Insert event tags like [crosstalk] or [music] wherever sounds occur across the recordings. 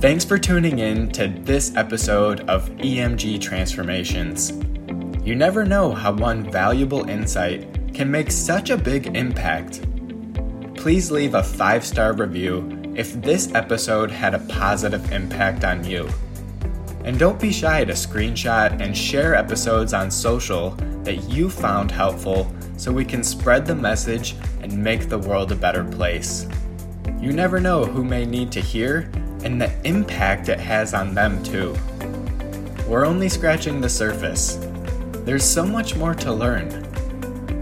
Thanks for tuning in to this episode of EMG Transformations. You never know how one valuable insight can make such a big impact. Please leave a five star review if this episode had a positive impact on you. And don't be shy to screenshot and share episodes on social that you found helpful so we can spread the message and make the world a better place. You never know who may need to hear and the impact it has on them, too. We're only scratching the surface. There's so much more to learn.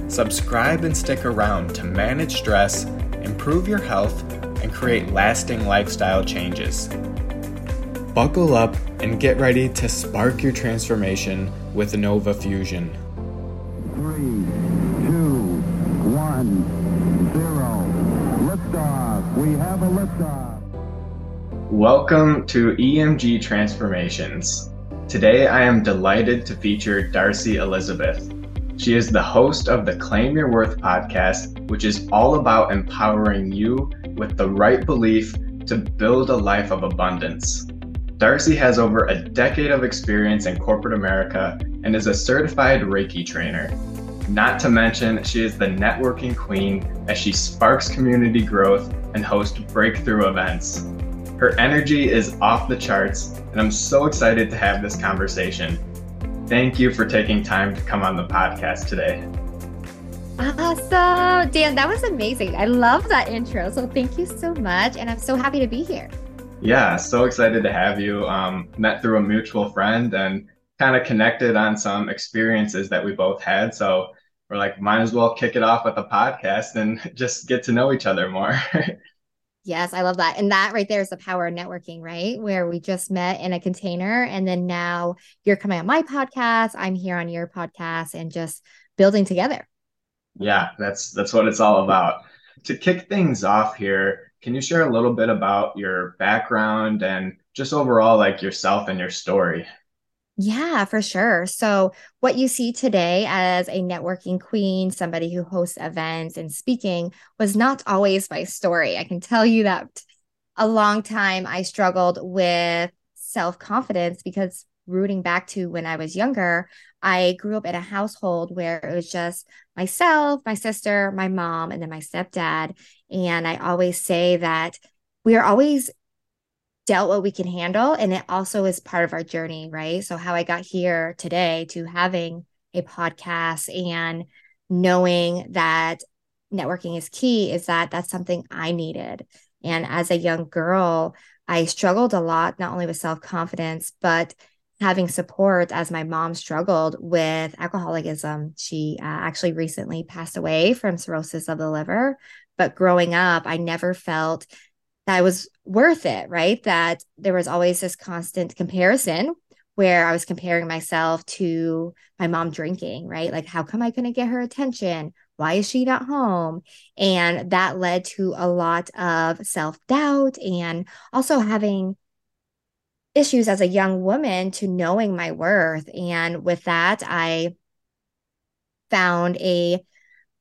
Subscribe and stick around to manage stress, improve your health, and create lasting lifestyle changes. Buckle up and get ready to spark your transformation with Nova Fusion. Three, two, one, zero. Liftoff. We have a liftoff. Welcome to EMG Transformations. Today I am delighted to feature Darcey Elizabeth. She is the host of the Claim Your Worth podcast, which is all about empowering you with the right belief to build a life of abundance. Darcey has over a decade of experience in corporate America and is a certified Reiki trainer. Not to mention, she is the networking queen as she sparks community growth and hosts breakthrough events. Her energy is off the charts, and I'm so excited to have this conversation. Thank you for taking time to come on the podcast today. Awesome. Dan, that was amazing. I love that intro. So thank you so much. And I'm so happy to be here. Yeah, so excited to have you. Um, met through a mutual friend and kind of connected on some experiences that we both had. So we're like, might as well kick it off with a podcast and [laughs] just get to know each other more. [laughs] yes, I love that. And that right there is the power of networking, right? Where we just met in a container and then now you're coming on my podcast, I'm here on your podcast and just building together. Yeah, that's that's what it's all about. To kick things off here, can you share a little bit about your background and just overall like yourself and your story? Yeah, for sure. So, what you see today as a networking queen, somebody who hosts events and speaking, was not always my story. I can tell you that a long time I struggled with self confidence because rooting back to when I was younger, I grew up in a household where it was just myself, my sister, my mom, and then my stepdad. And I always say that we are always dealt what we can handle. And it also is part of our journey, right? So, how I got here today to having a podcast and knowing that networking is key is that that's something I needed. And as a young girl, I struggled a lot, not only with self confidence, but having support as my mom struggled with alcoholism. She uh, actually recently passed away from cirrhosis of the liver. But growing up, I never felt that was worth it, right? That there was always this constant comparison where I was comparing myself to my mom drinking, right? Like, how come I couldn't get her attention? Why is she not home? And that led to a lot of self doubt and also having issues as a young woman to knowing my worth. And with that, I found a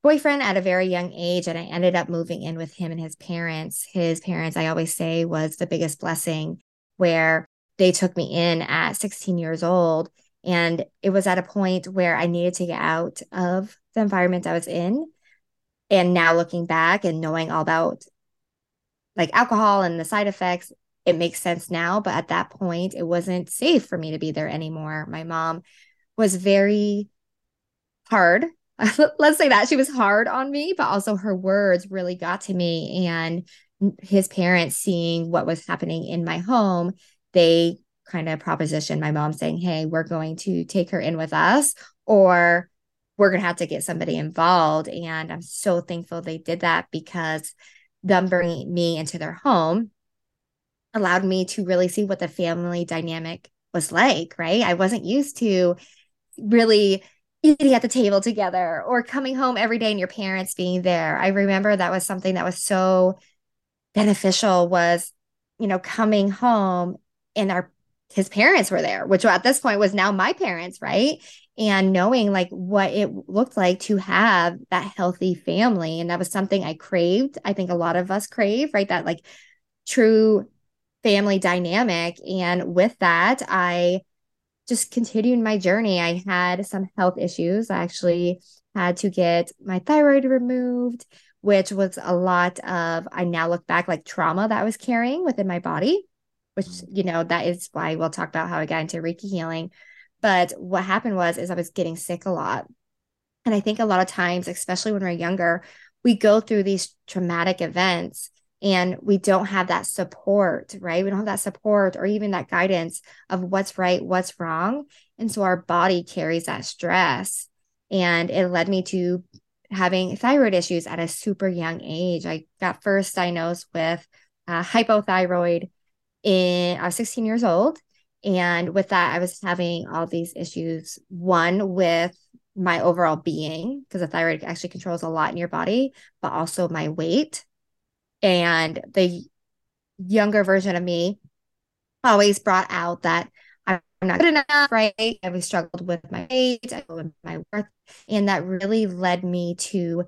boyfriend at a very young age and I ended up moving in with him and his parents. His parents, I always say, was the biggest blessing where they took me in at 16 years old. And it was at a point where I needed to get out of the environment I was in. And now looking back and knowing all about like alcohol and the side effects, it makes sense now. But at that point, it wasn't safe for me to be there anymore. My mom was very hard. [laughs] Let's say that she was hard on me, but also her words really got to me. And his parents seeing what was happening in my home, they kind of propositioned my mom saying, Hey, we're going to take her in with us, or we're going to have to get somebody involved. And I'm so thankful they did that because them bringing me into their home allowed me to really see what the family dynamic was like, right? I wasn't used to really eating at the table together or coming home every day and your parents being there. I remember that was something that was so beneficial was, you know, coming home and our his parents were there, which at this point was now my parents, right? And knowing like what it looked like to have that healthy family. And that was something I craved. I think a lot of us crave, right? That like true family dynamic. And with that, I just continued my journey. I had some health issues. I actually had to get my thyroid removed, which was a lot of, I now look back like trauma that I was carrying within my body, which, mm-hmm. you know, that is why we'll talk about how I got into Reiki healing. But what happened was, is I was getting sick a lot. And I think a lot of times, especially when we're younger, we go through these traumatic events and we don't have that support, right? We don't have that support or even that guidance of what's right, what's wrong. And so our body carries that stress. And it led me to having thyroid issues at a super young age. I got first diagnosed with uh, hypothyroid in I was 16 years old. And with that, I was having all these issues. One with my overall being, because the thyroid actually controls a lot in your body, but also my weight and the younger version of me always brought out that I'm not good enough, right? I always struggled with my weight, with my worth. And that really led me to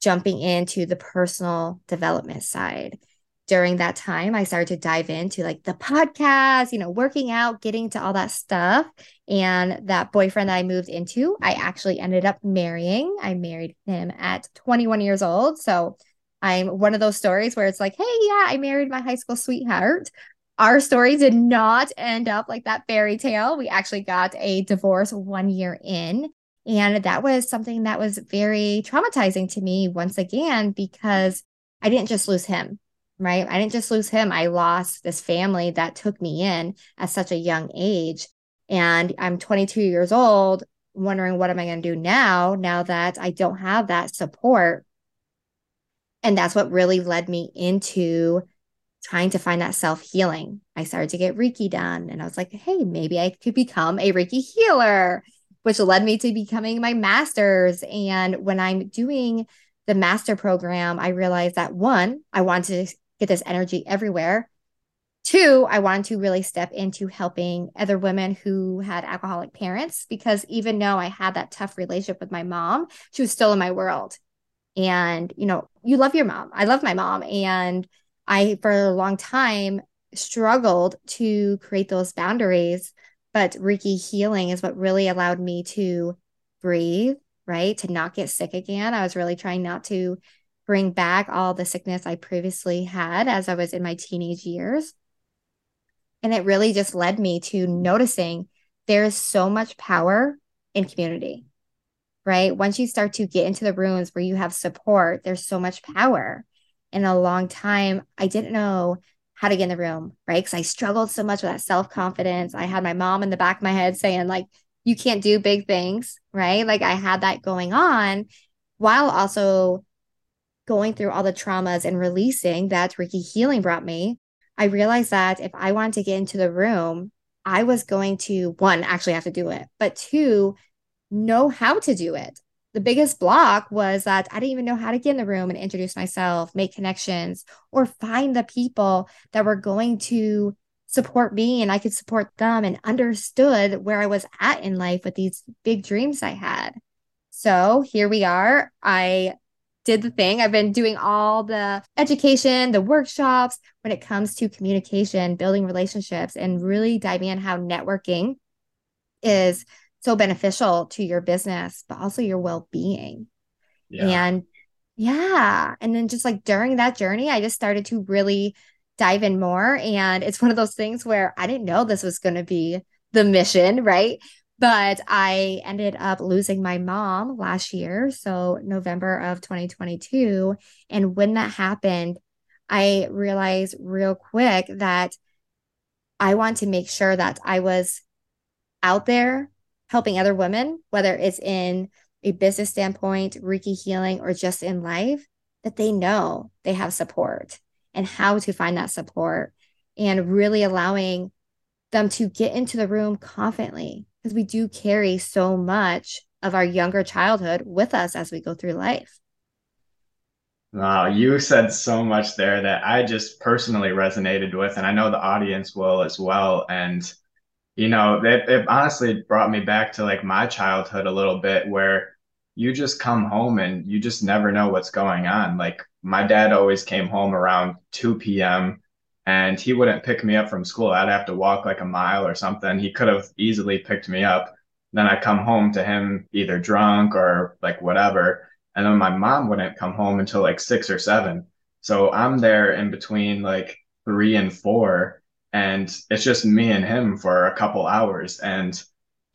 jumping into the personal development side. During that time, I started to dive into like the podcast, you know, working out, getting to all that stuff. And that boyfriend that I moved into, I actually ended up marrying. I married him at 21 years old. So I'm one of those stories where it's like, hey, yeah, I married my high school sweetheart. Our story did not end up like that fairy tale. We actually got a divorce one year in. And that was something that was very traumatizing to me once again, because I didn't just lose him, right? I didn't just lose him. I lost this family that took me in at such a young age. And I'm 22 years old, wondering what am I going to do now, now that I don't have that support and that's what really led me into trying to find that self healing. I started to get Reiki done and I was like, hey, maybe I could become a Reiki healer, which led me to becoming my master's. And when I'm doing the master program, I realized that one, I wanted to get this energy everywhere. Two, I wanted to really step into helping other women who had alcoholic parents because even though I had that tough relationship with my mom, she was still in my world and you know you love your mom. I love my mom. And i for a long time struggled to create those boundaries. But reiki healing is what really allowed me to breathe right? To not get sick again. I was really trying not to bring back all the sickness i previously had as i was in my teenage years. And it really just led me to noticing there is so much power in community right? Once you start to get into the rooms where you have support, there's so much power. In a long time, I didn't know how to get in the room, right? Because I struggled so much with that self confidence. I had my mom in the back of my head saying, like, you can't do big things, right? Like, I had that going on while also going through all the traumas and releasing that Reiki healing brought me. I realized that if I wanted to get into the room, I was going to one, actually have to do it, but two, know how to do it. The biggest block was that I didn't even know how to get in the room and introduce myself, make connections, or find the people that were going to support me and I could support them and understood where I was at in life with these big dreams I had. So here we are. I did the thing. I've been doing all the education, the workshops when it comes to communication, building relationships, and really diving in how networking is so beneficial to your business, but also your well being. Yeah. And yeah. And then just like during that journey, I just started to really dive in more. And it's one of those things where I didn't know this was going to be the mission, right? But I ended up losing my mom last year. So, November of 2022. And when that happened, I realized real quick that I want to make sure that I was out there helping other women, whether it's in a business standpoint, Reiki healing, or just in life, that they know they have support and how to find that support and really allowing them to get into the room confidently because we do carry so much of our younger childhood with us as we go through life. Wow, you said so much there that I just personally resonated with, and I know the audience will as well. And you know, it, it honestly brought me back to like my childhood a little bit where you just come home and you just never know what's going on. Like my dad always came home around 2 p.m. and he wouldn't pick me up from school. I'd have to walk like a mile or something. He could have easily picked me up. Then I come home to him either drunk or like whatever. And then my mom wouldn't come home until like six or seven. So I'm there in between like three and four, and it's just me and him for a couple hours. And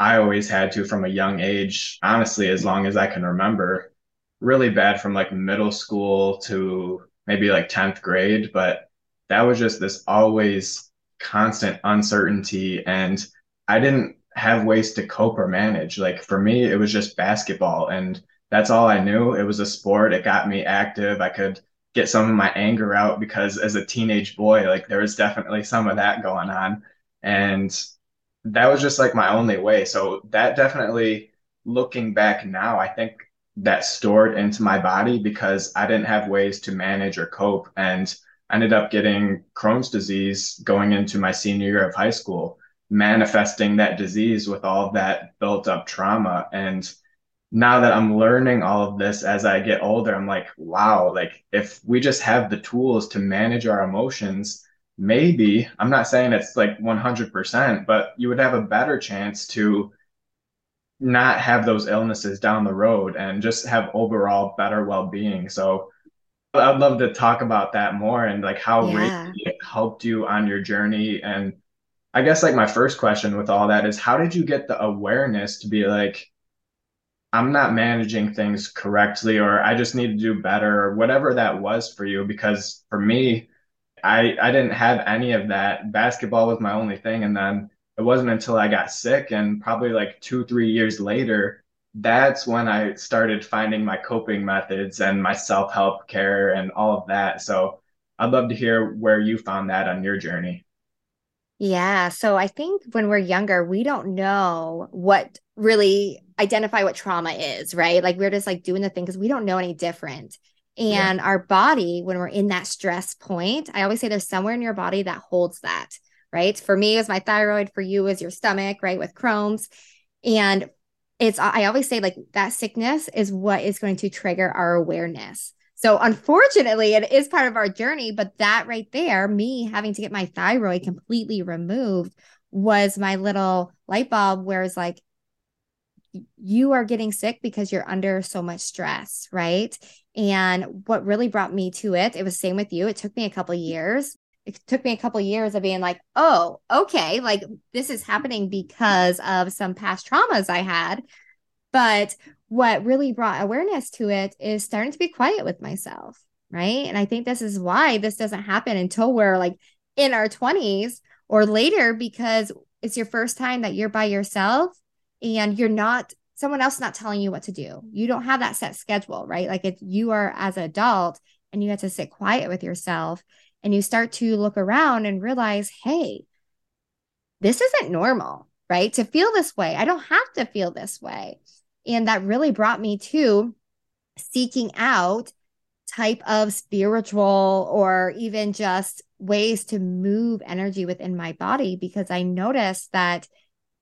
I always had to from a young age, honestly, as long as I can remember, really bad from like middle school to maybe like 10th grade. But that was just this always constant uncertainty. And I didn't have ways to cope or manage. Like for me, it was just basketball. And that's all I knew. It was a sport. It got me active. I could get some of my anger out because as a teenage boy, like there was definitely some of that going on. And that was just like my only way. So that definitely looking back now, I think that stored into my body because I didn't have ways to manage or cope. And ended up getting Crohn's disease going into my senior year of high school, manifesting that disease with all that built up trauma. And now that I'm learning all of this as I get older, I'm like, wow, like if we just have the tools to manage our emotions, maybe, I'm not saying it's like 100%, but you would have a better chance to not have those illnesses down the road and just have overall better well-being. So I'd love to talk about that more and like how Yeah. Helped you on your journey. And I guess like my first question with all that is how did you get the awareness to be like, I'm not managing things correctly, or I just need to do better, or whatever that was for you. Because for me, I I didn't have any of that. Basketball was my only thing, and then it wasn't until I got sick, and probably like two, three years later, that's when I started finding my coping methods and my self-help care and all of that. So I'd love to hear where you found that on your journey. Yeah. So I think when we're younger, we don't know what really identify what trauma is, right? Like we're just like doing the thing because we don't know any different. Yeah. And our body, when we're in that stress point, I always say there's somewhere in your body that holds that, right? For me, it was my thyroid. For you, is your stomach, right? With Crohn's. And it's, I always say, like, that sickness is what is going to trigger our awareness. So unfortunately, it is part of our journey, but that right there, me having to get my thyroid completely removed was my little light bulb where it's like, you are getting sick because you're under so much stress, right? And what really brought me to it, it was same with you. It took me a couple years. It took me a couple years of being like, oh, okay, like this is happening because of some past traumas I had. But what really brought awareness to it is starting to be quiet with myself, right? And I think this is why this doesn't happen until we're like in our 20s or later because it's your first time that you're by yourself and you're not someone else not telling you what to do. You don't have that set schedule, right? Like if you are as an adult and you have to sit quiet with yourself and you start to look around and realize, hey, this isn't normal, right? To feel this way. I don't have to feel this way. And that really brought me to seeking out type of spiritual or even just ways to move energy within my body because I noticed that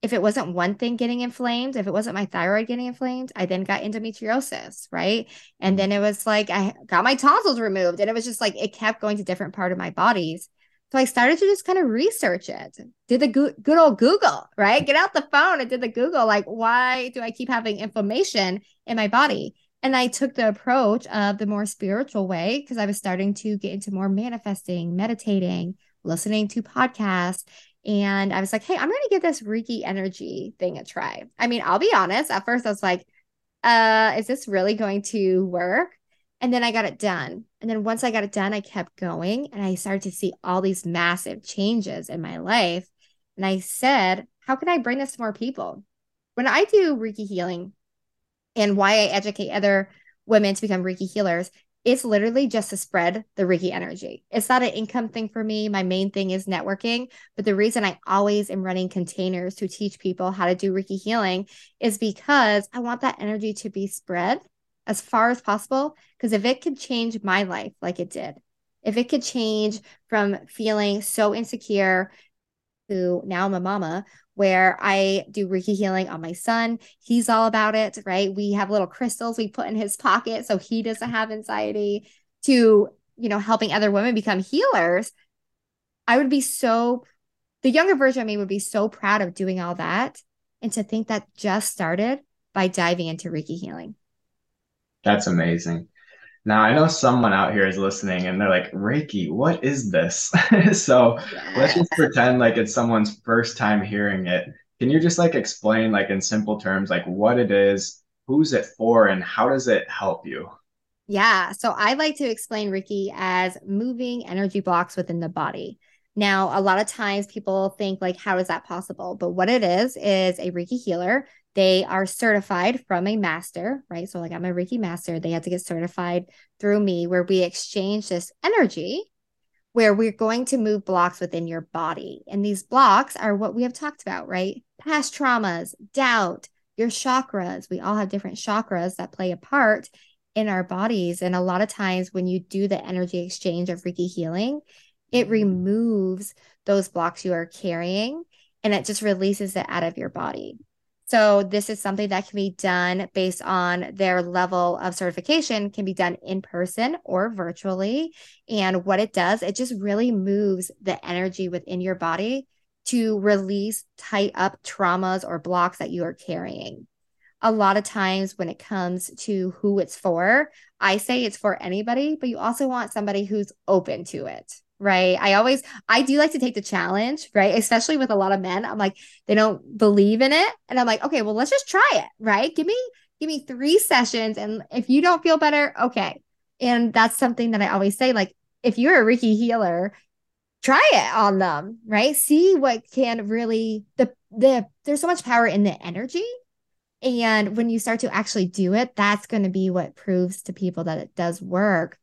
if it wasn't one thing getting inflamed, if it wasn't my thyroid getting inflamed, I then got endometriosis, right? And mm. then it was like I got my tonsils removed, and it was just like it kept going to different part of my bodies. So I started to just kind of research it. Did the good, good old Google, right? Get out the phone and did the Google, like, why do I keep having inflammation in my body? And I took the approach of the more spiritual way because I was starting to get into more manifesting, meditating, listening to podcasts. And I was like, hey, I'm going to give this Reiki energy thing a try. I mean, I'll be honest. At first, I was like, uh, is this really going to work? And then I got it done. And then once I got it done, I kept going and I started to see all these massive changes in my life. And I said, how can I bring this to more people? When I do Reiki healing and why I educate other women to become Reiki healers, it's literally just to spread the Reiki energy. It's not an income thing for me. My main thing is networking. But the reason I always am running containers to teach people how to do Reiki healing is because I want that energy to be spread as far as possible. Because if it could change my life like it did, if it could change from feeling so insecure to now I'm a mama where I do Reiki healing on my son. He's all about it, right? We have little crystals we put in his pocket so he doesn't have anxiety to, you know, helping other women become healers. I would be so, the younger version of me would be so proud of doing all that. And to think that just started by diving into Reiki healing. That's amazing. Now, I know someone out here is listening and they're like, Reiki, what is this? [laughs] so let's just pretend like it's someone's first time hearing it. Can you just like explain, like in simple terms, like what it is, who's it for, and how does it help you? Yeah. So I like to explain Reiki as moving energy blocks within the body. Now, a lot of times people think, like, how is that possible? But what it is, is a Reiki healer they are certified from a master, right? So, like, I'm a Reiki master. They had to get certified through me, where we exchange this energy, where we're going to move blocks within your body. And these blocks are what we have talked about, right? Past traumas, doubt, your chakras. We all have different chakras that play a part in our bodies. And a lot of times, when you do the energy exchange of Reiki healing, it mm-hmm. removes those blocks you are carrying and it just releases it out of your body. So this is something that can be done based on their level of certification, can be done in person or virtually. And what it does, it just really moves the energy within your body to release, tight up traumas or blocks that you are carrying. A lot of times when it comes to who it's for, I say it's for anybody, but you also want somebody who's open to it right? I always I do like to take the challenge, right? Especially with a lot of men. I'm like they don't believe in it and I'm like, "Okay, well, let's just try it." Right? Give me give me 3 sessions and if you don't feel better, okay. And that's something that I always say like if you're a Reiki healer, try it on them, right? See what can really the the there's so much power in the energy. And when you start to actually do it, that's going to be what proves to people that it does work.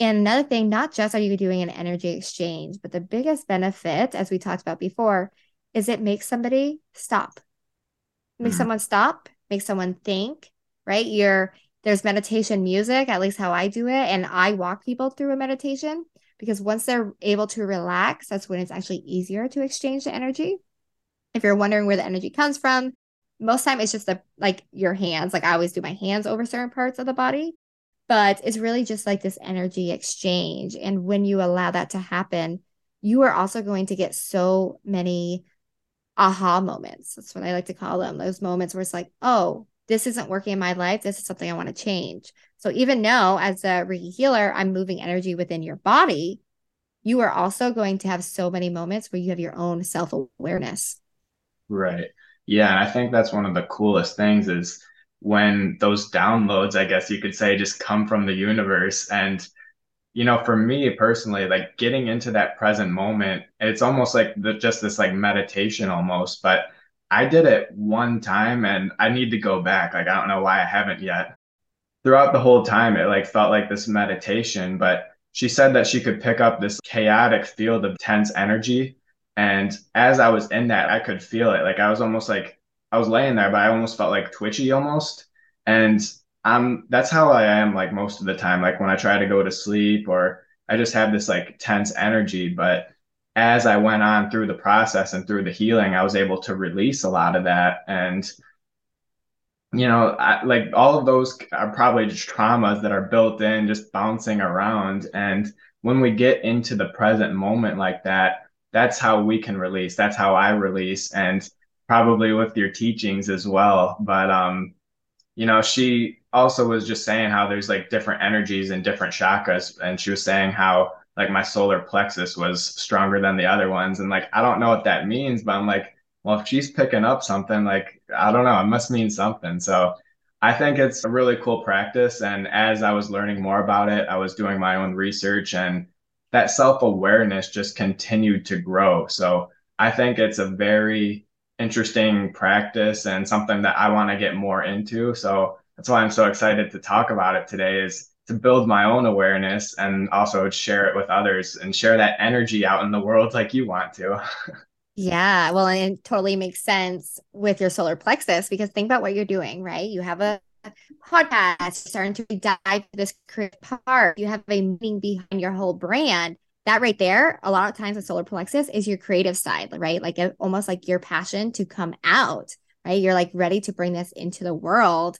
And another thing, not just are you doing an energy exchange, but the biggest benefit, as we talked about before, is it makes somebody stop. Make mm-hmm. someone stop, make someone think, right? You're there's meditation music, at least how I do it. And I walk people through a meditation because once they're able to relax, that's when it's actually easier to exchange the energy. If you're wondering where the energy comes from, most time it's just the like your hands. Like I always do my hands over certain parts of the body but it's really just like this energy exchange. And when you allow that to happen, you are also going to get so many aha moments. That's what I like to call them. Those moments where it's like, oh, this isn't working in my life. This is something I want to change. So even though as a Reiki healer, I'm moving energy within your body, you are also going to have so many moments where you have your own self-awareness. Right. Yeah. I think that's one of the coolest things is when those downloads, I guess you could say, just come from the universe. And, you know, for me personally, like getting into that present moment, it's almost like the, just this like meditation almost. But I did it one time and I need to go back. Like, I don't know why I haven't yet. Throughout the whole time, it like felt like this meditation, but she said that she could pick up this chaotic field of tense energy. And as I was in that, I could feel it. Like I was almost like I was laying there, but I almost felt like twitchy almost. And I'm that's how I am like most of the time. Like when I try to go to sleep or I just have this like tense energy. But as I went on through the process and through the healing, I was able to release a lot of that. And you know, I, like all of those are probably just traumas that are built in, just bouncing around. And when we get into the present moment like that, that's how we can release. That's how I release. And probably with your teachings as well. But um, you know, she also was just saying how there's like different energies and different chakras, and she was saying how like my solar plexus was stronger than the other ones, and like I don't know what that means, but I'm like, well, if she's picking up something, like I don't know, it must mean something. So. I think it's a really cool practice. And as I was learning more about it, I was doing my own research and that self awareness just continued to grow. So I think it's a very interesting practice and something that I want to get more into. So that's why I'm so excited to talk about it today is to build my own awareness and also share it with others and share that energy out in the world like you want to. [laughs] yeah, well, it totally makes sense with your solar plexus because think about what you're doing, right? You have a podcast starting to dive this creative part. You have a meaning behind your whole brand that right there, a lot of times with solar plexus is your creative side, right? Like almost like your passion to come out, right? You're like ready to bring this into the world.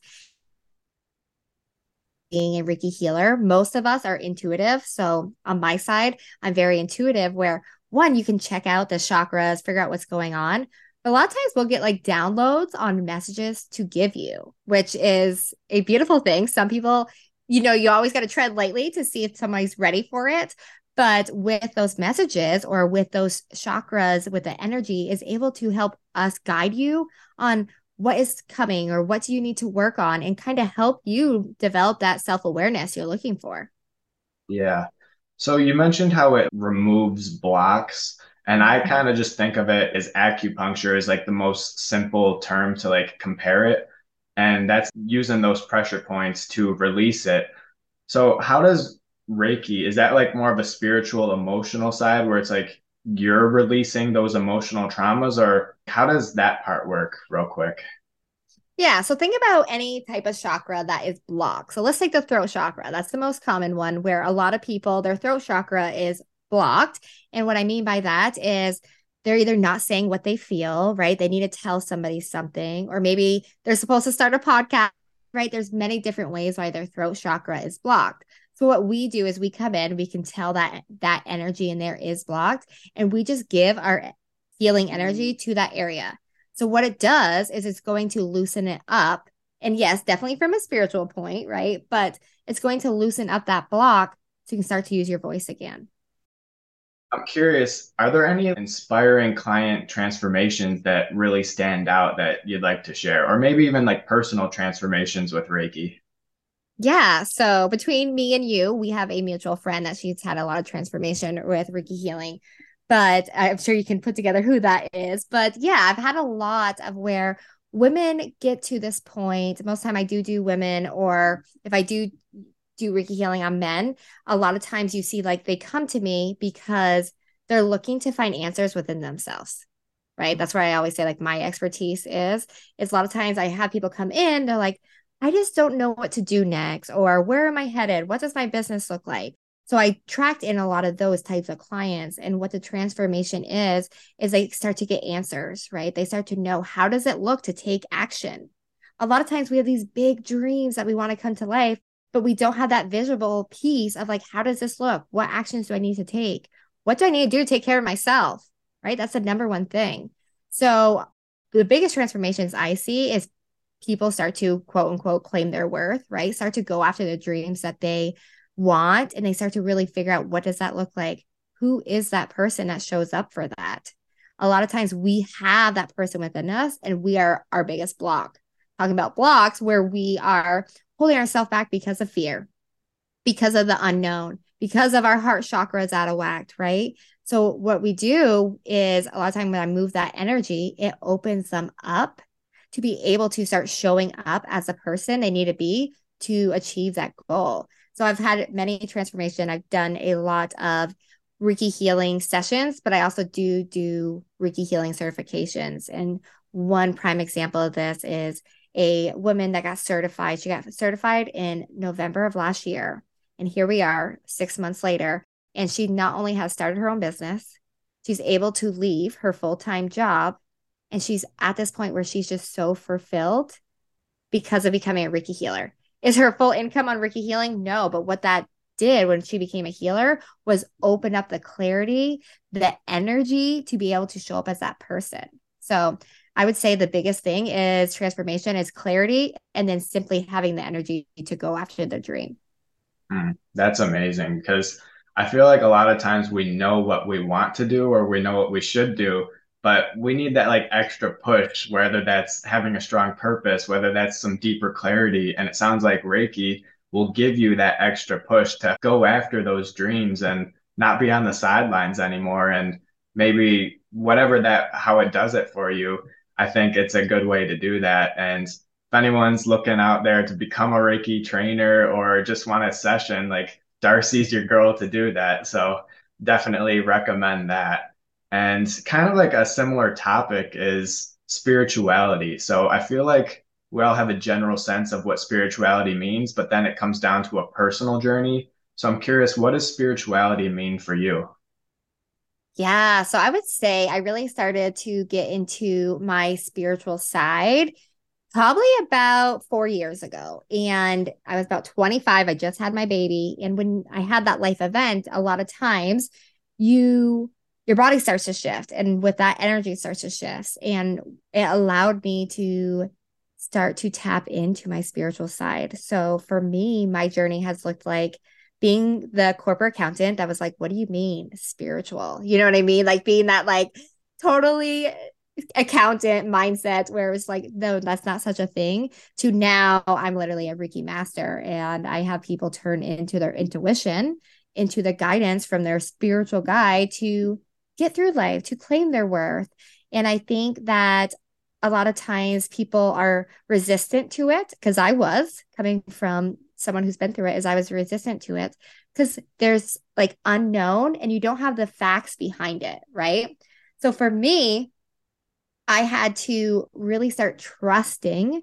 Being a Reiki healer, most of us are intuitive. So on my side, I'm very intuitive where one, you can check out the chakras, figure out what's going on. But a lot of times we'll get like downloads on messages to give you, which is a beautiful thing. Some people, you know, you always got to tread lightly to see if somebody's ready for it. But with those messages or with those chakras, with the energy, is able to help us guide you on what is coming or what do you need to work on and kind of help you develop that self awareness you're looking for. Yeah. So you mentioned how it removes blocks. And I mm-hmm. kind of just think of it as acupuncture is like the most simple term to like compare it. And that's using those pressure points to release it. So how does Reiki, is that like more of a spiritual, emotional side where it's like you're releasing those emotional traumas, or how does that part work, real quick? Yeah, so think about any type of chakra that is blocked. So let's take the throat chakra. That's the most common one where a lot of people, their throat chakra is blocked. And what I mean by that is they're either not saying what they feel, right? They need to tell somebody something, or maybe they're supposed to start a podcast, right? There's many different ways why their throat chakra is blocked. So what we do is we come in, we can tell that that energy in there is blocked, and we just give our healing energy mm-hmm. to that area. So what it does is it's going to loosen it up. And yes, definitely from a spiritual point, right? But it's going to loosen up that block so you can start to use your voice again. I'm curious, are there any inspiring client transformations that really stand out that you'd like to share? Or maybe even like personal transformations with Reiki? Yeah. So between me and you, we have a mutual friend that she's had a lot of transformation with Reiki healing. But I'm sure you can put together who that is. But yeah, I've had a lot of where women get to this point. Most time I do do women, or if I do do Reiki healing on men, a lot of times you see like they come to me because they're looking to find answers within themselves right that's where i always say like my expertise is is a lot of times i have people come in they're like I just don't know what to do next, or where am I headed? What does my business look like? So I tracked in a lot of those types of clients. And what the transformation is, is they start to get answers, right? They start to know how does it look to take action? A lot of times we have these big dreams that we want to come to life, but we don't have that visible piece of like, how does this look? What actions do I need to take? What do I need to do to take care of myself? Right? That's the number one thing. So the biggest transformations I see is people start to quote unquote claim their worth, right? Start to go after the dreams that they want and they start to really figure out what does that look like? Who is that person that shows up for that? A lot of times we have that person within us and we are our biggest block. Talking about blocks where we are holding ourselves back because of fear, because of the unknown, because of our heart chakras out of whack, right? So what we do is a lot of time when I move that energy, it opens them up to be able to start showing up as a person they need to be to achieve that goal. So I've had many transformation. I've done a lot of Reiki healing sessions, but I also do do Reiki healing certifications. And one prime example of this is a woman that got certified. She got certified in November of last year. And here we are, six months later. And she not only has started her own business, she's able to leave her full time job and she's at this point where she's just so fulfilled because of becoming a Reiki healer. Is her full income on Reiki healing? No, but what that did when she became a healer was open up the clarity, the energy to be able to show up as that person. So I would say the biggest thing is transformation is clarity and then simply having the energy to go after the dream. Mm, that's amazing because I feel like a lot of times we know what we want to do or we know what we should do, but we need that like extra push whether that's having a strong purpose whether that's some deeper clarity. And it sounds like reiki will give you that extra push to go after those dreams and not be on the sidelines anymore. And maybe whatever that how it does it for you i think it's a good way to do that. And if anyone's looking out there to become a reiki trainer or just want a session like darcey's your girl to do that. So definitely recommend that and kind of like a similar topic is spirituality. So I feel like we all have a general sense of what spirituality means, but then it comes down to a personal journey. So I'm curious, what does spirituality mean for you? Yeah, so I would say I really started to get into my spiritual side probably about four years ago. And I was about 25. I just had my baby. And when I had that life event, a lot of times you your body starts to shift and with that energy starts to shift. And it allowed me to start to tap into my spiritual side. So for me my journey has looked like being the corporate accountant that was like what do you mean spiritual? You know what i mean? Like being that like totally accountant mindset where it was like no that's not such a thing. To now i'm literally a reiki master and i have people turn into their intuition into the guidance from their spiritual guide to get through life, to claim their worth. And I think that a lot of times people are resistant to it because I was coming from someone who's been through it, as I was resistant to it because there's like unknown and you don't have the facts behind it, right? So for me, I had to really start trusting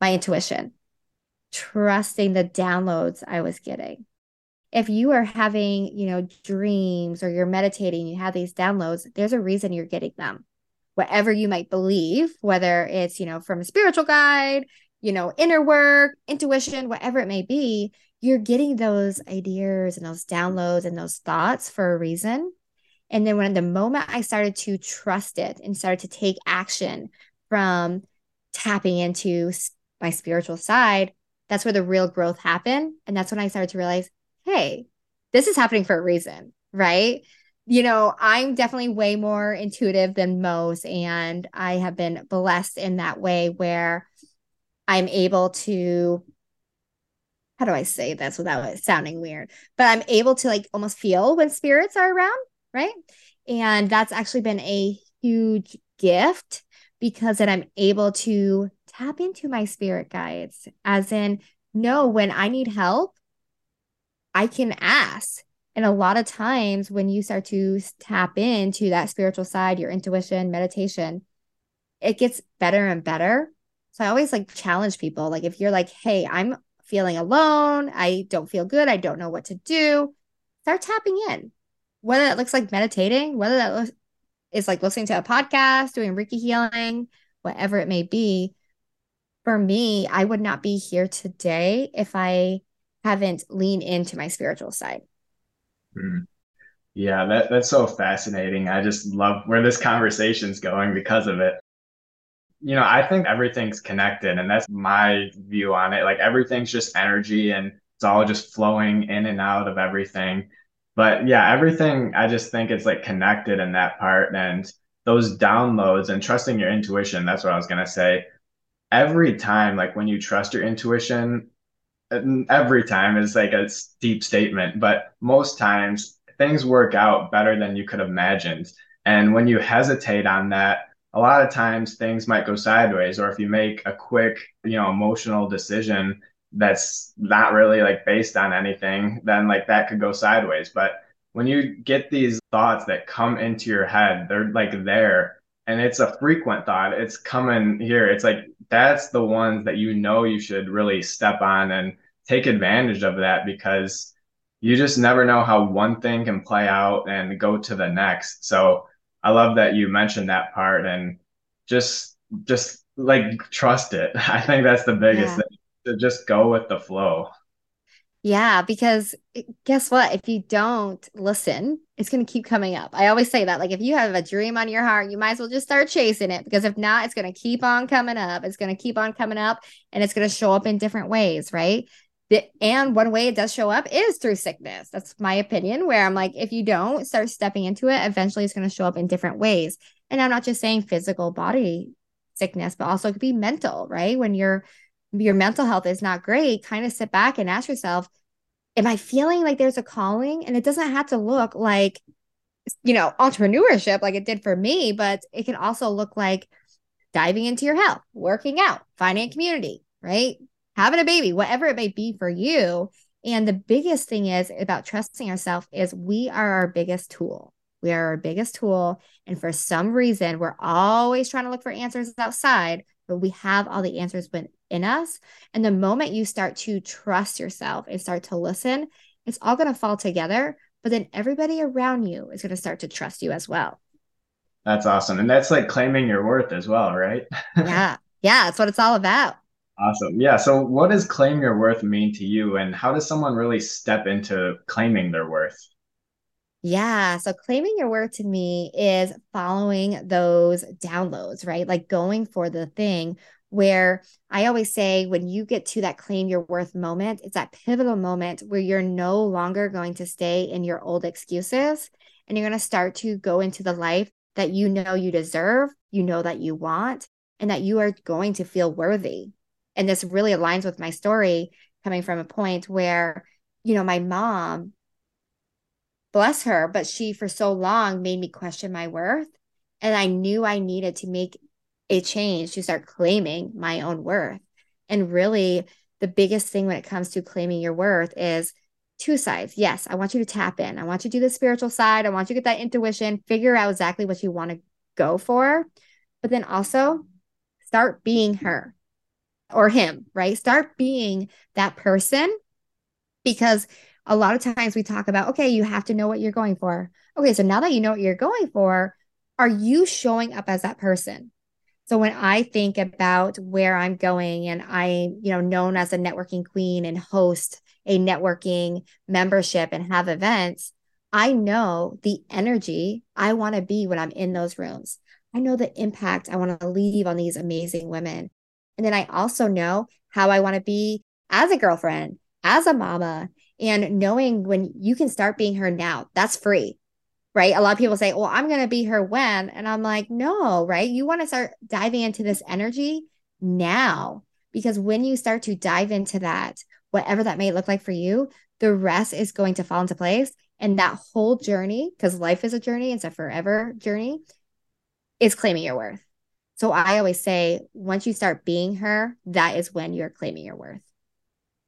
my intuition, trusting the downloads I was getting if you are having, you know, dreams or you're meditating, you have these downloads, there's a reason you're getting them. Whatever you might believe, whether it's, you know, from a spiritual guide, you know, inner work, intuition, whatever it may be, you're getting those ideas and those downloads and those thoughts for a reason. And then when the moment I started to trust it and started to take action from tapping into my spiritual side, that's where the real growth happened. And that's when I started to realize hey, this is happening for a reason, right? You know, I'm definitely way more intuitive than most. And I have been blessed in that way where I'm able to, how do I say this without it sounding weird? But I'm able to like almost feel when spirits are around, right? And that's actually been a huge gift because then I'm able to tap into my spirit guides, as in, know when I need help I can ask. And a lot of times when you start to tap into that spiritual side, your intuition, meditation, it gets better and better. So I always like challenge people. Like if you're like, hey, I'm feeling alone, I don't feel good, I don't know what to do, start tapping in. Whether that looks like meditating, whether that is like listening to a podcast, doing Reiki healing, whatever it may be. For me, I would not be here today if I haven't leaned into my spiritual side. Mm-hmm. Yeah, that, that's so fascinating. I just love where this conversation's going because of it. You know, I think everything's connected, and that's my view on it. Like everything's just energy and it's all just flowing in and out of everything. But yeah, everything, I just think it's like connected in that part. And those downloads and trusting your intuition, that's what I was going to say. Every time, like when you trust your intuition, every time is like a deep statement, but most times things work out better than you could have imagined. And when you hesitate on that, a lot of times things might go sideways, or if you make a quick, you know, emotional decision that's not really like based on anything, then like that could go sideways. But when you get these thoughts that come into your head, they're like there and it's a frequent thought. It's coming here. It's like that's the ones that you know you should really step on and take advantage of that because you just never know how one thing can play out and go to the next. So I love that you mentioned that part and just just like trust it. [laughs] I think that's the biggest yeah. thing to just go with the flow. Yeah, because eh, guess what? If you don't listen, it's going to keep coming up. I always say that. Like, if you have a dream on your heart, you might as well just start chasing it because if not, it's going to keep on coming up. It's going to keep on coming up and it's going to show up in different ways, right? and one way it does show up is through sickness. That's my opinion, where I'm like, if you don't start stepping into it, eventually it's going to show up in different ways. And I'm not just saying physical body sickness, but also it could be mental, right? When your your mental health is not great, kind of sit back and ask yourself, am I feeling like there's a calling? And it doesn't have to look like, you know, entrepreneurship like it did for me, but it can also look like diving into your health, working out, finding a community, right? having a baby, whatever it may be for you. And the biggest thing is about trusting ourselves is we are our biggest tool. We are our biggest tool. And for some reason, we're always trying to look for answers outside, but we have all the answers within us. And the moment you start to trust yourself and start to listen, it's all going to fall together. But then everybody around you is going to start to trust you as well. That's awesome. And that's like claiming your worth as well, right? [laughs] yeah. Yeah. That's what it's all about. Awesome. Yeah. So, what does claim your worth mean to you, and how does someone really step into claiming their worth? Yeah. So claiming your worth to me is following those downloads, right? Like going for the thing where I always say when you get to that claim your worth moment, it's that pivotal moment where you're no longer going to stay in your old excuses and you're going to start to go into the life that you know you deserve, you know that you want, and that you are going to feel worthy. And this really aligns with my story coming from a point where, you know, my mom bless her, but she for so long made me question my worth. And I knew I needed to make a change to start claiming my own worth. And really, the biggest thing when it comes to claiming your worth is two sides. Yes, I want you to tap in. I want you to do the spiritual side. I want you to get that intuition, figure out exactly what you want to go for. But then also start being her or him, right? Start being that person because a lot of times we talk about, okay, you have to know what you're going for. Okay, so now that you know what you're going for, are you showing up as that person? So when I think about where I'm going and I, you know, known as a networking queen and host a networking membership and have events, I know the energy I want to be when I'm in those rooms. I know the impact I want to leave on these amazing women. And then I also know how I want to be as a girlfriend, as a mama, and knowing when you can start being her now, that's free. Right. A lot of people say, well, I'm going to be her when. And I'm like, no, right. You want to start diving into this energy now. Because when you start to dive into that, whatever that may look like for you, the rest is going to fall into place. And that whole journey, because life is a journey, it's a forever journey, is claiming your worth. So I always say, once you start being her, that is when you're claiming your worth.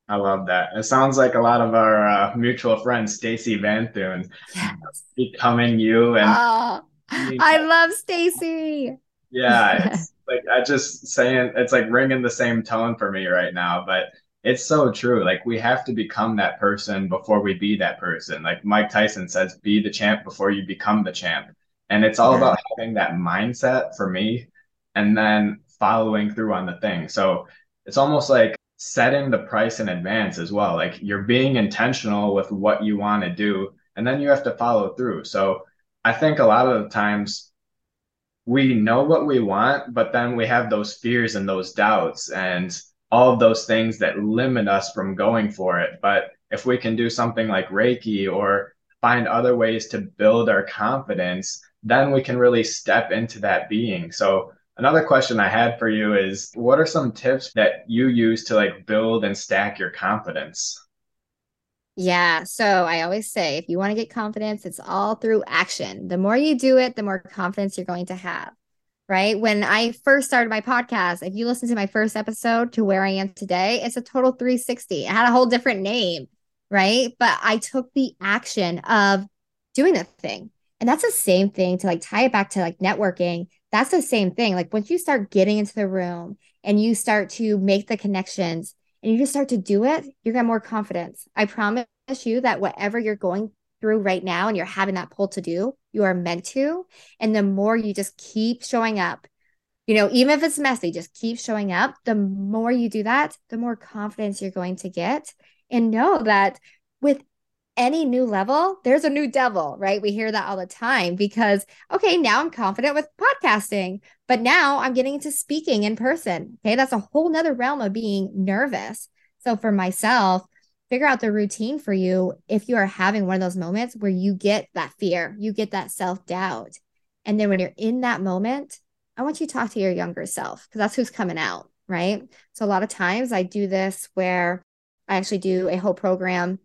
I love that. It sounds like a lot of our uh, mutual friend Stacy Van Thune yes. becoming you and oh, I love Stacy. Yeah, [laughs] it's like I just saying it's like ringing the same tone for me right now, but it's so true. Like we have to become that person before we be that person. Like Mike Tyson says, be the champ before you become the champ. And it's all yeah. about having that mindset for me and then following through on the thing. So it's almost like setting the price in advance as well. Like you're being intentional with what you want to do, and then you have to follow through. So I think a lot of the times we know what we want, but then we have those fears and those doubts and all of those things that limit us from going for it. But if we can do something like Reiki or find other ways to build our confidence, then we can really step into that being. So Another question I had for you is what are some tips that you use to like build and stack your confidence? Yeah. So I always say if you want to get confidence, it's all through action. The more you do it, the more confidence you're going to have. Right. When I first started my podcast, if you listen to my first episode to where I am today, it's a total 360. It had a whole different name. Right. But I took the action of doing the thing. And that's the same thing to like tie it back to like networking that's the same thing. Like once you start getting into the room and you start to make the connections and you just start to do it, you're gonna more confidence. I promise you that whatever you're going through right now and you're having that pull to do, you are meant to. And the more you just keep showing up, you know, even if it's messy, just keep showing up. The more you do that, the more confidence you're going to get. And know that with any new level, there's a new devil, right? We hear that all the time because, okay, now I'm confident with podcasting, but now I'm getting into speaking in person. Okay. That's a whole nother realm of being nervous. So for myself, figure out the routine for you if you are having one of those moments where you get that fear, you get that self doubt. And then when you're in that moment, I want you to talk to your younger self because that's who's coming out, right? So a lot of times I do this where I actually do a whole program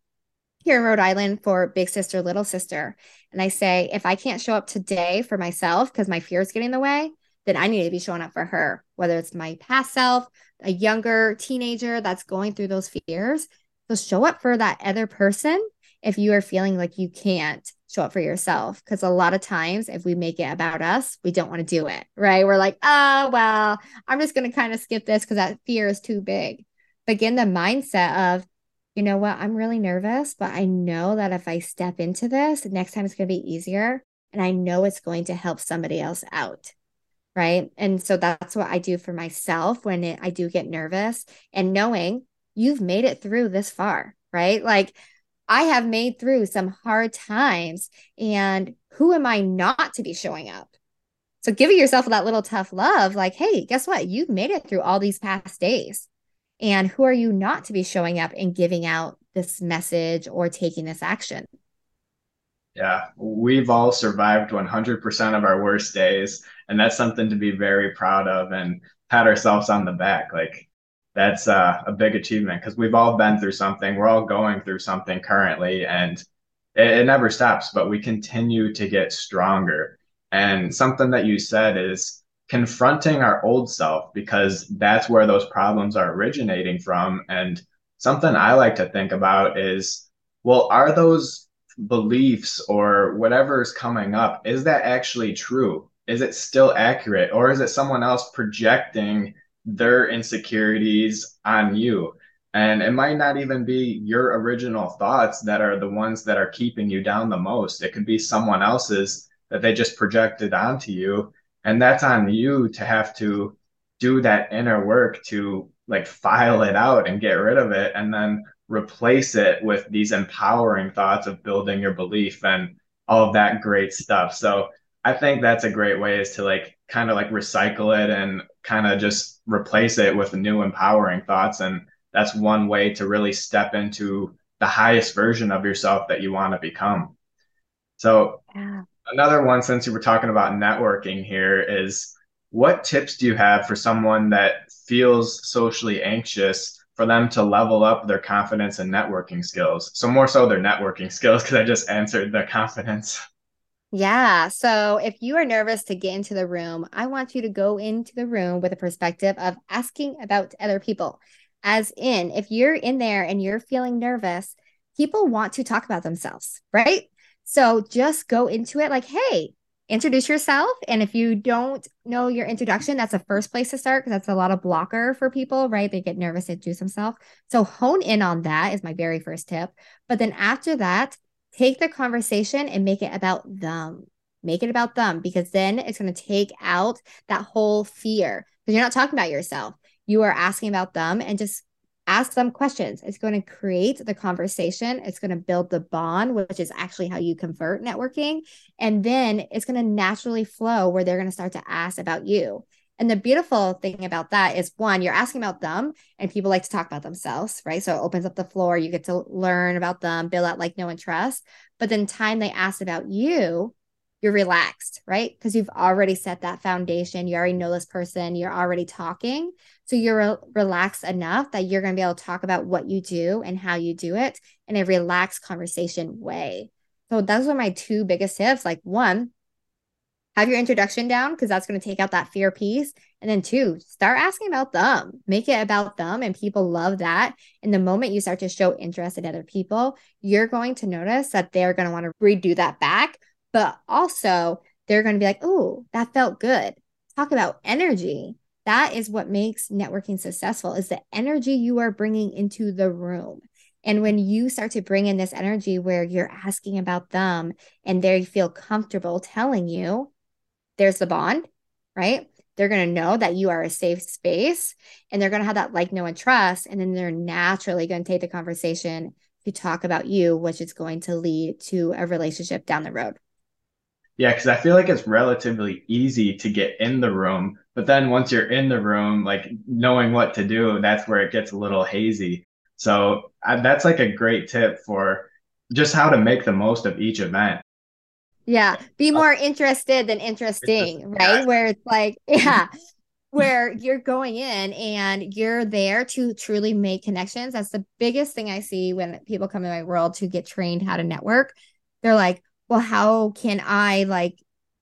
here in Rhode Island for Big Sister, Little Sister. And I say, if I can't show up today for myself because my fear is getting in the way, then I need to be showing up for her, whether it's my past self, a younger teenager that's going through those fears. So show up for that other person if you are feeling like you can't show up for yourself. Because a lot of times, if we make it about us, we don't want to do it, right? We're like, oh, well, I'm just going to kind of skip this because that fear is too big. But the mindset of, you know what, I'm really nervous, but I know that if I step into this, next time it's going to be easier. And I know it's going to help somebody else out. Right. And so that's what I do for myself when it, I do get nervous and knowing you've made it through this far. Right. Like I have made through some hard times. And who am I not to be showing up? So giving yourself that little tough love, like, hey, guess what? You've made it through all these past days. And who are you not to be showing up and giving out this message or taking this action? Yeah, we've all survived 100% of our worst days. And that's something to be very proud of and pat ourselves on the back. Like, that's uh, a big achievement because we've all been through something. We're all going through something currently, and it, it never stops, but we continue to get stronger. And something that you said is confronting our old self because that's where those problems are originating from. And something I like to think about is well, are those beliefs or whatever is coming up, is that actually true? Is it still accurate? Or is it someone else projecting their insecurities on you? And it might not even be your original thoughts that are the ones that are keeping you down the most. It could be someone else's that they just projected onto you. And that's on you to have to do that inner work to like file it out and get rid of it and then replace it with these empowering thoughts of building your belief and all of that great stuff. So I think that's a great way is to like kind of like recycle it and kind of just replace it with new empowering thoughts. And that's one way to really step into the highest version of yourself that you want to become. So yeah another one, since you were talking about networking here, is what tips do you have for someone that feels socially anxious for them to level up their confidence and networking skills? So, more so their networking [laughs] skills, because I just answered the confidence. Yeah. So if you are nervous to get into the room, I want you to go into the room with a perspective of asking about other people. As in, if you're in there and you're feeling nervous, people want to talk about themselves, right? So just go into it like, hey, introduce yourself. And if you don't know your introduction, that's the first place to start because that's a lot of blocker for people, right? They get nervous to introduce themselves. So hone in on that is my very first tip. But then after that, take the conversation and make it about them. Make it about them because then it's going to take out that whole fear because you're not talking about yourself. You are asking about them and just ask them questions. It's going to create the conversation. It's going to build the bond, which is actually how you convert networking. And then it's going to naturally flow where they're going to start to ask about you. And the beautiful thing about that is one, you're asking about them, and people like to talk about themselves, right? So it opens up the floor. You get to learn about them, build out like, know and trust. But then, time they ask about you, you're relaxed, right? Because you've already set that foundation. You already know this person. You're already talking. So you're re- relaxed enough that you're going to be able to talk about what you do and how you do it in a relaxed conversation way. So those are my two biggest tips. Like one, have your introduction down because that's going to take out that fear piece. And then two, start asking about them. Make it about them. And people love that. And the moment you start to show interest in other people, you're going to notice that they're going to want to redo that back but also they're going to be like, oh, that felt good. Talk about energy. That is what makes networking successful is the energy you are bringing into the room. And when you start to bring in this energy where you're asking about them and they feel comfortable telling you, there's the bond, right? They're going to know that you are a safe space and they're going to have that like, know, and trust. And then they're naturally going to take the conversation to talk about you, which is going to lead to a relationship down the road. Yeah, because I feel like it's relatively easy to get in the room, but then once you're in the room, like knowing what to do, that's where it gets a little hazy. So I, that's like a great tip for just how to make the most of each event. Yeah, be uh, more interested than interesting, [laughs] right? Yeah. Where it's like, [laughs] yeah, [laughs] where you're going in and you're there to truly make connections. That's the biggest thing I see when people come in my world to get trained how to network. They're like, well, how can I like,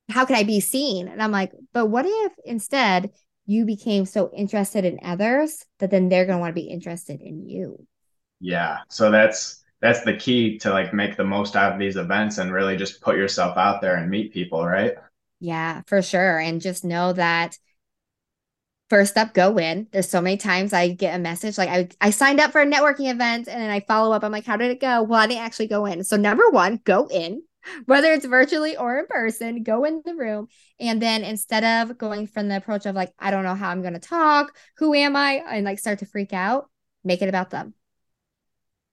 how can I be seen? And I'm like, but what if instead you became so interested in others that then they're going to want to be interested in you? Yeah. So that's, that's the key to like make the most out of these events and really just put yourself out there and meet people, right? Yeah, for sure. And just know that first up, go in. There's so many times I get a message like I, I signed up for a networking event and then I follow up. I'm like, how did it go? Well, I didn't actually go in. So number one, go in whether it's virtually or in person, go in the room. And then instead of going from the approach of like, I don't know how I'm going to talk, who am I? And like start to freak out, make it about them.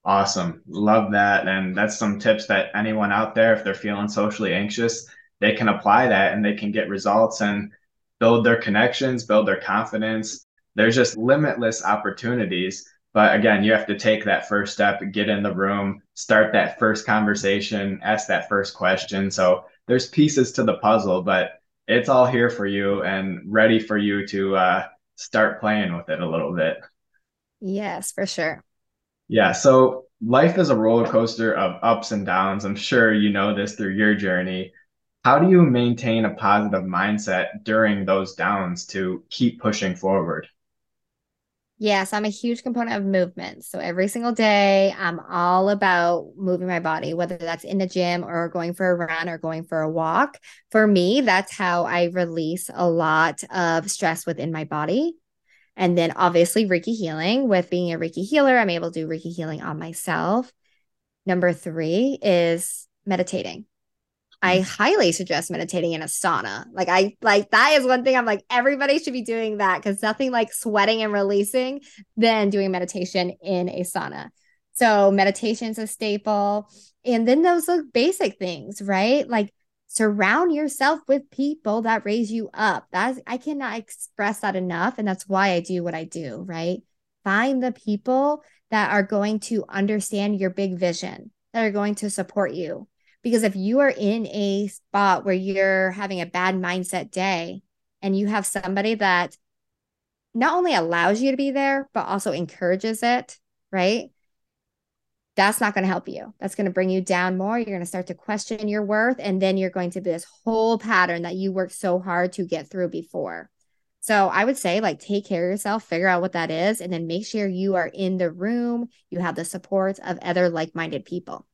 Awesome. Love that. And that's some tips that anyone out there, if they're feeling socially anxious, they can apply that and they can get results and build their connections, build their confidence. There's just limitless opportunities. But again, you have to take that first step, get in the room, start that first conversation, ask that first question. So there's pieces to the puzzle, but it's all here for you and ready for you to uh, start playing with it a little bit. Yes, for sure. Yeah. So life is a roller coaster of ups and downs. I'm sure you know this through your journey. How do you maintain a positive mindset during those downs to keep pushing forward? Yes, I'm a huge component of movement. So every single day, I'm all about moving my body, whether that's in the gym or going for a run or going for a walk. For me, that's how I release a lot of stress within my body. And then obviously, Reiki healing. With being a Reiki healer, I'm able to do Reiki healing on myself. Number three is meditating. I mm. highly suggest meditating in a sauna. Like I like that is one thing I'm like everybody should be doing that cuz nothing like sweating and releasing than doing meditation in a sauna. So meditation's a staple. And then those are basic things, right? Like surround yourself with people that raise you up. That's I cannot express that enough and that's why I do what I do, right? Find the people that are going to understand your big vision, that are going to support you because if you are in a spot where you're having a bad mindset day and you have somebody that not only allows you to be there, but also encourages it, right? That's not going to help you. That's going to bring you down more. You're going to start to question your worth. And then you're going to be this whole pattern that you worked so hard to get through before. So I would say, like, take care of yourself, figure out what that is, and then make sure you are in the room. You have the support of other like minded people.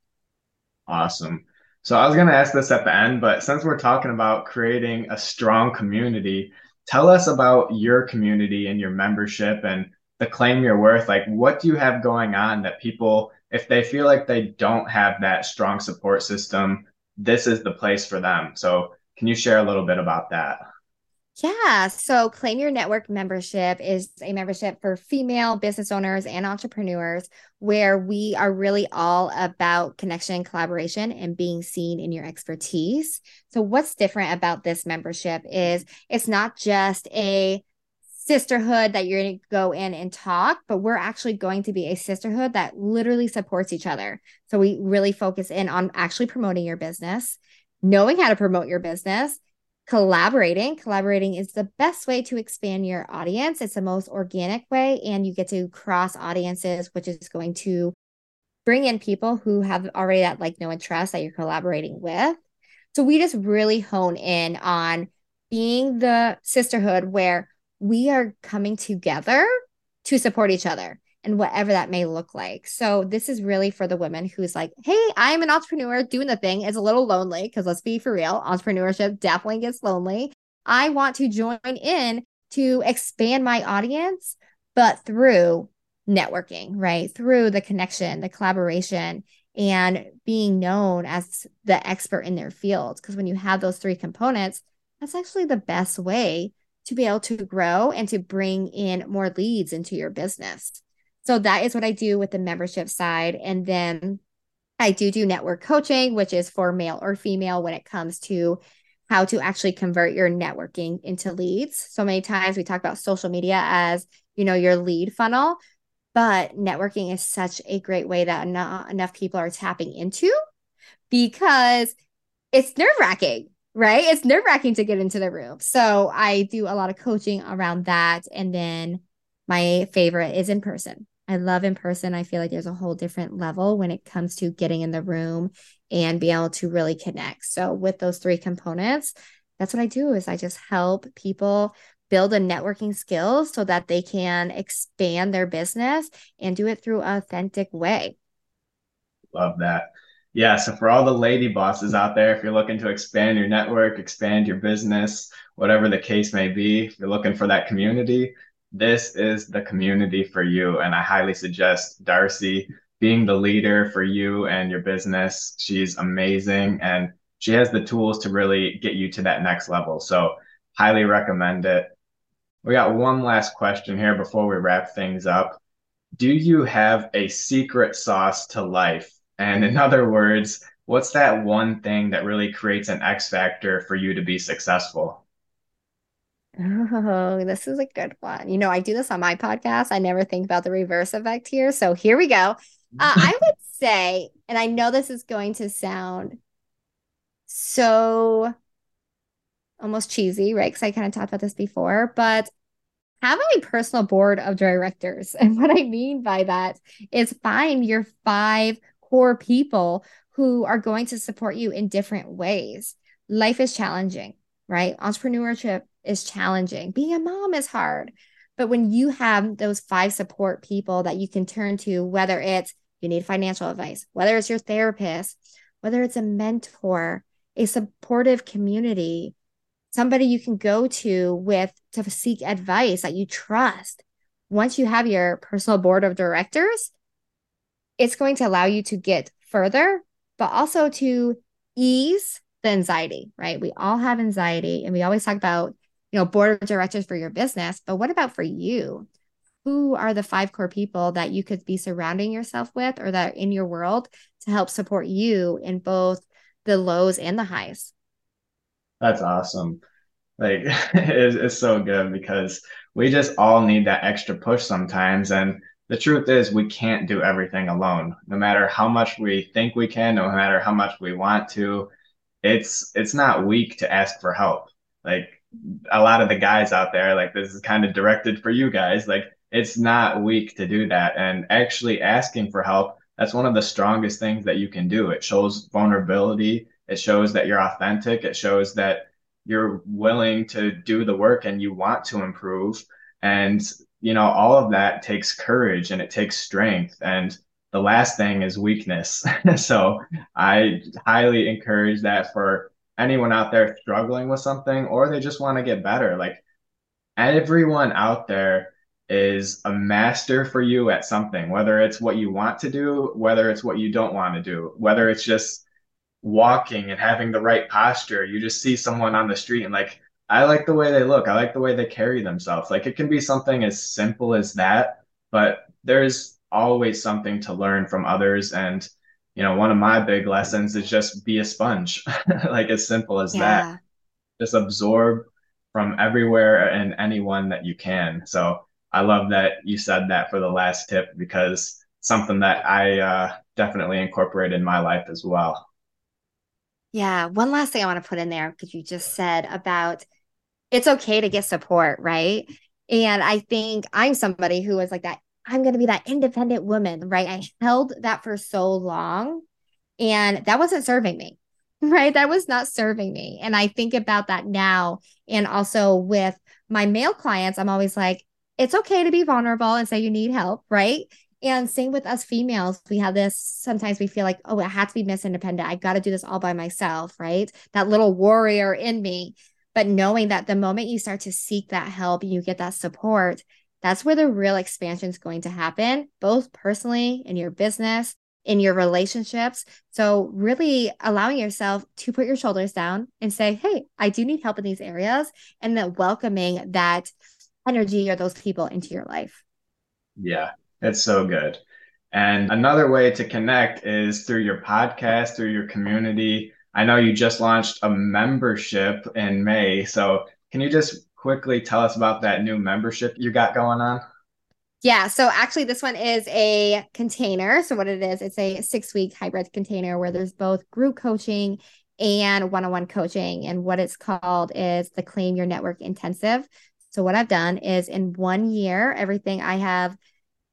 Awesome. So I was going to ask this at the end, but since we're talking about creating a strong community, tell us about your community and your membership and the claim your worth. Like, what do you have going on that people, if they feel like they don't have that strong support system, this is the place for them. So, can you share a little bit about that? Yeah. So Claim Your Network membership is a membership for female business owners and entrepreneurs where we are really all about connection, collaboration, and being seen in your expertise. So, what's different about this membership is it's not just a sisterhood that you're going to go in and talk, but we're actually going to be a sisterhood that literally supports each other. So, we really focus in on actually promoting your business, knowing how to promote your business collaborating. Collaborating is the best way to expand your audience. It's the most organic way, and you get to cross audiences, which is going to bring in people who have already that like know and trust that you're collaborating with. So we just really hone in on being the sisterhood where we are coming together to support each other and whatever that may look like. So this is really for the woman who's like, hey, I'm an entrepreneur doing the thing. It's a little lonely because let's be for real, entrepreneurship definitely gets lonely. I want to join in to expand my audience, but through networking, right? Through the connection, the collaboration, and being known as the expert in their field. Because when you have those three components, that's actually the best way to be able to grow and to bring in more leads into your business. So that is what I do with the membership side. And then I do do network coaching, which is for male or female when it comes to how to actually convert your networking into leads. So many times we talk about social media as, you know, your lead funnel, but networking is such a great way that not enough people are tapping into because it's nerve wracking, right? It's nerve wracking to get into the room. So I do a lot of coaching around that. And then my favorite is in person. I love in person. I feel like there's a whole different level when it comes to getting in the room and be able to really connect. So with those three components, that's what I do is I just help people build a networking skills so that they can expand their business and do it through authentic way. Love that. Yeah, so for all the lady bosses out there, if you're looking to expand your network, expand your business, whatever the case may be, if you're looking for that community, this is the community for you. And I highly suggest Darcey being the leader for you and your business. She's amazing and she has the tools to really get you to that next level. So, highly recommend it. We got one last question here before we wrap things up. do you have a secret sauce to life? And in other words, what's that one thing that really creates an X factor for you to be successful? Oh, this is a good one. You know, I do this on my podcast. I never think about the reverse effect here. So here we go. Uh, I [laughs] would say, and I know this is going to sound so almost cheesy, right? Because I kind of talked about this before, but have a personal board of directors. [laughs] And what I mean by that is find your five core people who are going to support you in different ways. Life is challenging, right? Entrepreneurship is challenging. Being a mom is hard. But when you have those five support people that you can turn to, whether it's you need financial advice, whether it's your therapist, whether it's a mentor, a supportive community, somebody you can go to with to seek advice that you trust. Once you have your personal board of directors, it's going to allow you to get further, but also to ease the anxiety, right? We all have anxiety and we always talk about you know, board of directors for your business, but what about for you? Who are the five core people that you could be surrounding yourself with or that are in your world to help support you in both the lows and the highs? That's awesome. Like [laughs] it's, it's so good because we just all need that extra push sometimes. And the truth is we can't do everything alone. No matter how much we think we can, no matter how much we want to, it's it's not weak to ask for help. Like a lot of the guys out there, like this is kind of directed for you guys. Like it's not weak to do that. And actually asking for help, that's one of the strongest things that you can do. It shows vulnerability. It shows that you're authentic. It shows that you're willing to do the work and you want to improve. And, you know, all of that takes courage and it takes strength. And the last thing is weakness. [laughs] so I highly encourage that for anyone out there struggling with something or they just want to get better. Like everyone out there is a master for you at something, whether it's what you want to do, whether it's what you don't want to do, whether it's just walking and having the right posture. You just see someone on the street and like, I like the way they look. I like the way they carry themselves. Like it can be something as simple as that, but there's always something to learn from others. And you know, one of my big lessons is just be a sponge, [laughs] like as simple as yeah. that. Just absorb from everywhere and anyone that you can. So I love that you said that for the last tip because something that I uh, definitely incorporate in my life as well. Yeah. One last thing I want to put in there because you just said about it's okay to get support, right? And I think I'm somebody who was like that I'm going to be that independent woman, right? I held that for so long and that wasn't serving me, [laughs] right? That was not serving me. And I think about that now. And also with my male clients, I'm always like, it's okay to be vulnerable and say you need help, right? And same with us females, we have this sometimes we feel like, oh, I have to be Miss Independent. I got to do this all by myself, right? That little warrior in me. But knowing that the moment you start to seek that help, you get that support, that's where the real expansion is going to happen, both personally in your business, in your relationships. So, really allowing yourself to put your shoulders down and say, Hey, I do need help in these areas, and then welcoming that energy or those people into your life. Yeah, it's so good. And another way to connect is through your podcast, through your community. I know you just launched a membership in May. So, can you just quickly tell us about that new membership you got going on? Yeah. So actually, this one is a container. So, what it is, it's a six week hybrid container where there's both group coaching and one on one coaching. And what it's called is the Claim Your Network Intensive. So, what I've done is in one year, everything I have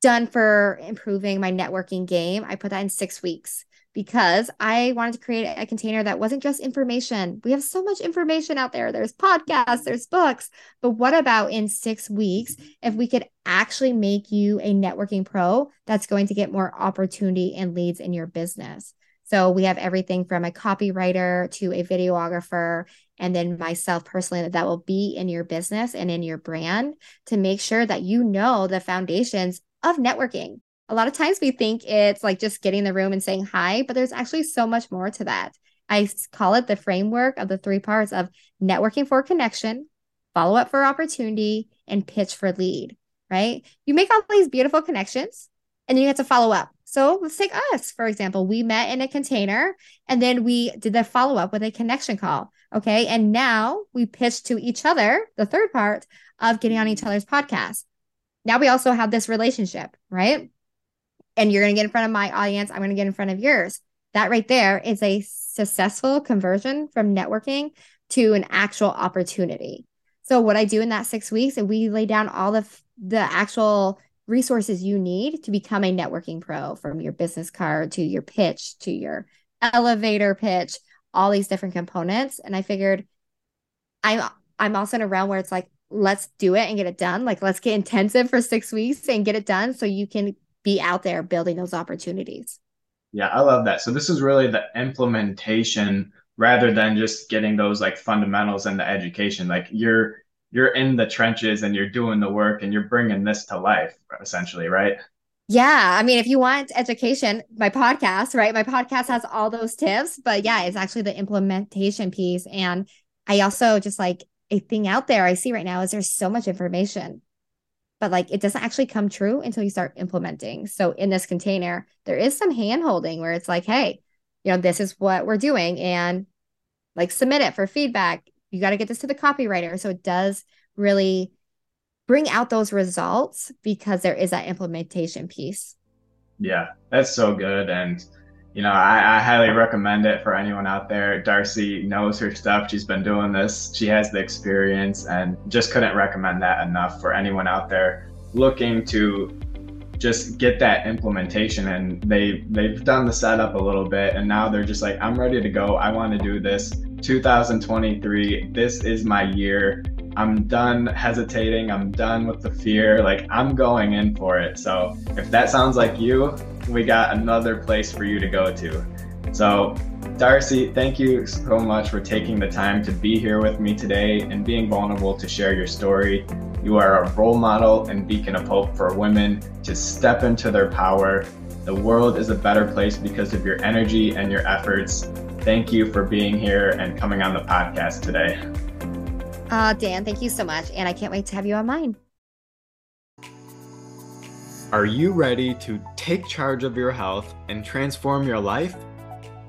done for improving my networking game, I put that in six weeks because I wanted to create a container that wasn't just information. We have so much information out there. There's podcasts, there's books. But what about in six weeks if we could actually make you a networking pro that's going to get more opportunity and leads in your business? So we have everything from a copywriter to a videographer, and then myself personally that will be in your business and in your brand to make sure that you know the foundations of networking a lot of times we think it's like just getting in the room and saying hi, but there's actually so much more to that. I call it the framework of the three parts of networking for connection, follow up for opportunity, and pitch for lead, right? You make all these beautiful connections, and then you have to follow up. So let's take us, for example. We met in a container and then we did the follow up with a connection call. Okay. And now we pitch to each other, the third part of getting on each other's podcast. Now we also have this relationship, right? And you're going to get in front of my audience. I'm going to get in front of yours. That right there is a successful conversion from networking to an actual opportunity. So what I do in that six weeks, and we lay down all the the actual resources you need to become a networking pro from your business card to your pitch to your elevator pitch all these different components and i figured i'm i'm also in a realm where it's like let's do it and get it done like let's get intensive for six weeks and get it done so you can be out there building those opportunities. Yeah i love that. So this is really the implementation rather than just getting those like fundamentals and the education. Like you're you're in the trenches and you're doing the work and you're bringing this to life essentially right? Yeah i mean if you want education my podcast right? My podcast has all those tips but yeah it's actually the implementation piece. And i also just like a thing out there i see right now is there's so much information but like it doesn't actually come true until you start implementing so in this container there is some hand holding where it's like hey you know this is what we're doing and like submit it for feedback you got to get this to the copywriter. So it does really bring out those results because there is that implementation piece. Yeah, that's so good. And, you know, I, I, highly recommend it for anyone out there. Darcey knows her stuff. She's been doing this, she has the experience, and just couldn't recommend that enough for anyone out there looking to just get that implementation. And they they've done the setup a little bit and now they're just like i'm ready to go. I want to do this. 2023 this is my year. I'm done hesitating. I'm done with the fear. Like i'm going in for it. So if that sounds like you we got another place for you to go to so darcey thank you so much for taking the time to be here with me today and being vulnerable to share your story you are a role model and beacon of hope for women to step into their power. The world is a better place because of your energy and your efforts. Thank you for being here and coming on the podcast today. Uh, Dan, thank you so much. And I can't wait to have you on mine. Are you ready to take charge of your health and transform your life?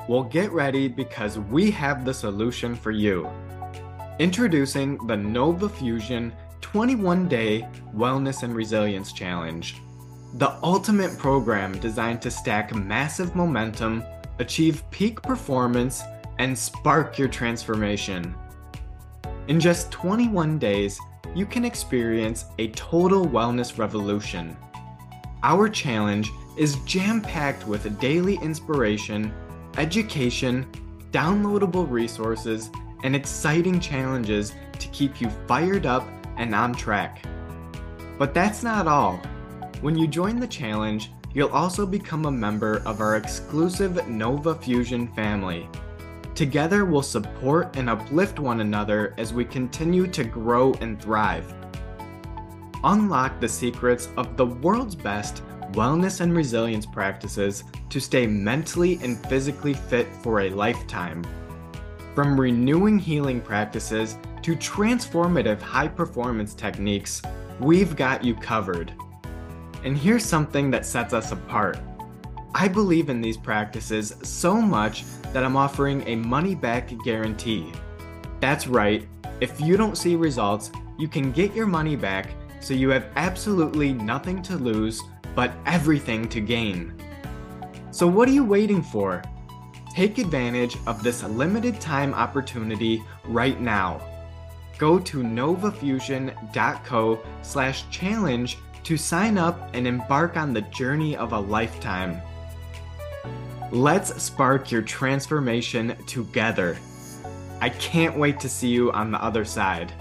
Well, get ready because we have the solution for you. Introducing the Nova Fusion 21 day Wellness and Resilience Challenge. The ultimate program designed to stack massive momentum, achieve peak performance, and spark your transformation. In just 21 days, you can experience a total wellness revolution. Our challenge is jam packed with daily inspiration, education, downloadable resources, and exciting challenges to keep you fired up and on track. But that's not all. When you join the challenge, you'll also become a member of our exclusive Nova Fusion family. Together, we'll support and uplift one another as we continue to grow and thrive. Unlock the secrets of the world's best wellness and resilience practices to stay mentally and physically fit for a lifetime. From renewing healing practices to transformative high performance techniques, we've got you covered. And here's something that sets us apart. I believe in these practices so much that I'm offering a money back guarantee. That's right, if you don't see results, you can get your money back so you have absolutely nothing to lose but everything to gain. So, what are you waiting for? Take advantage of this limited time opportunity right now go to novafusion.co slash challenge to sign up and embark on the journey of a lifetime. Let's spark your transformation together. I can't wait to see you on the other side.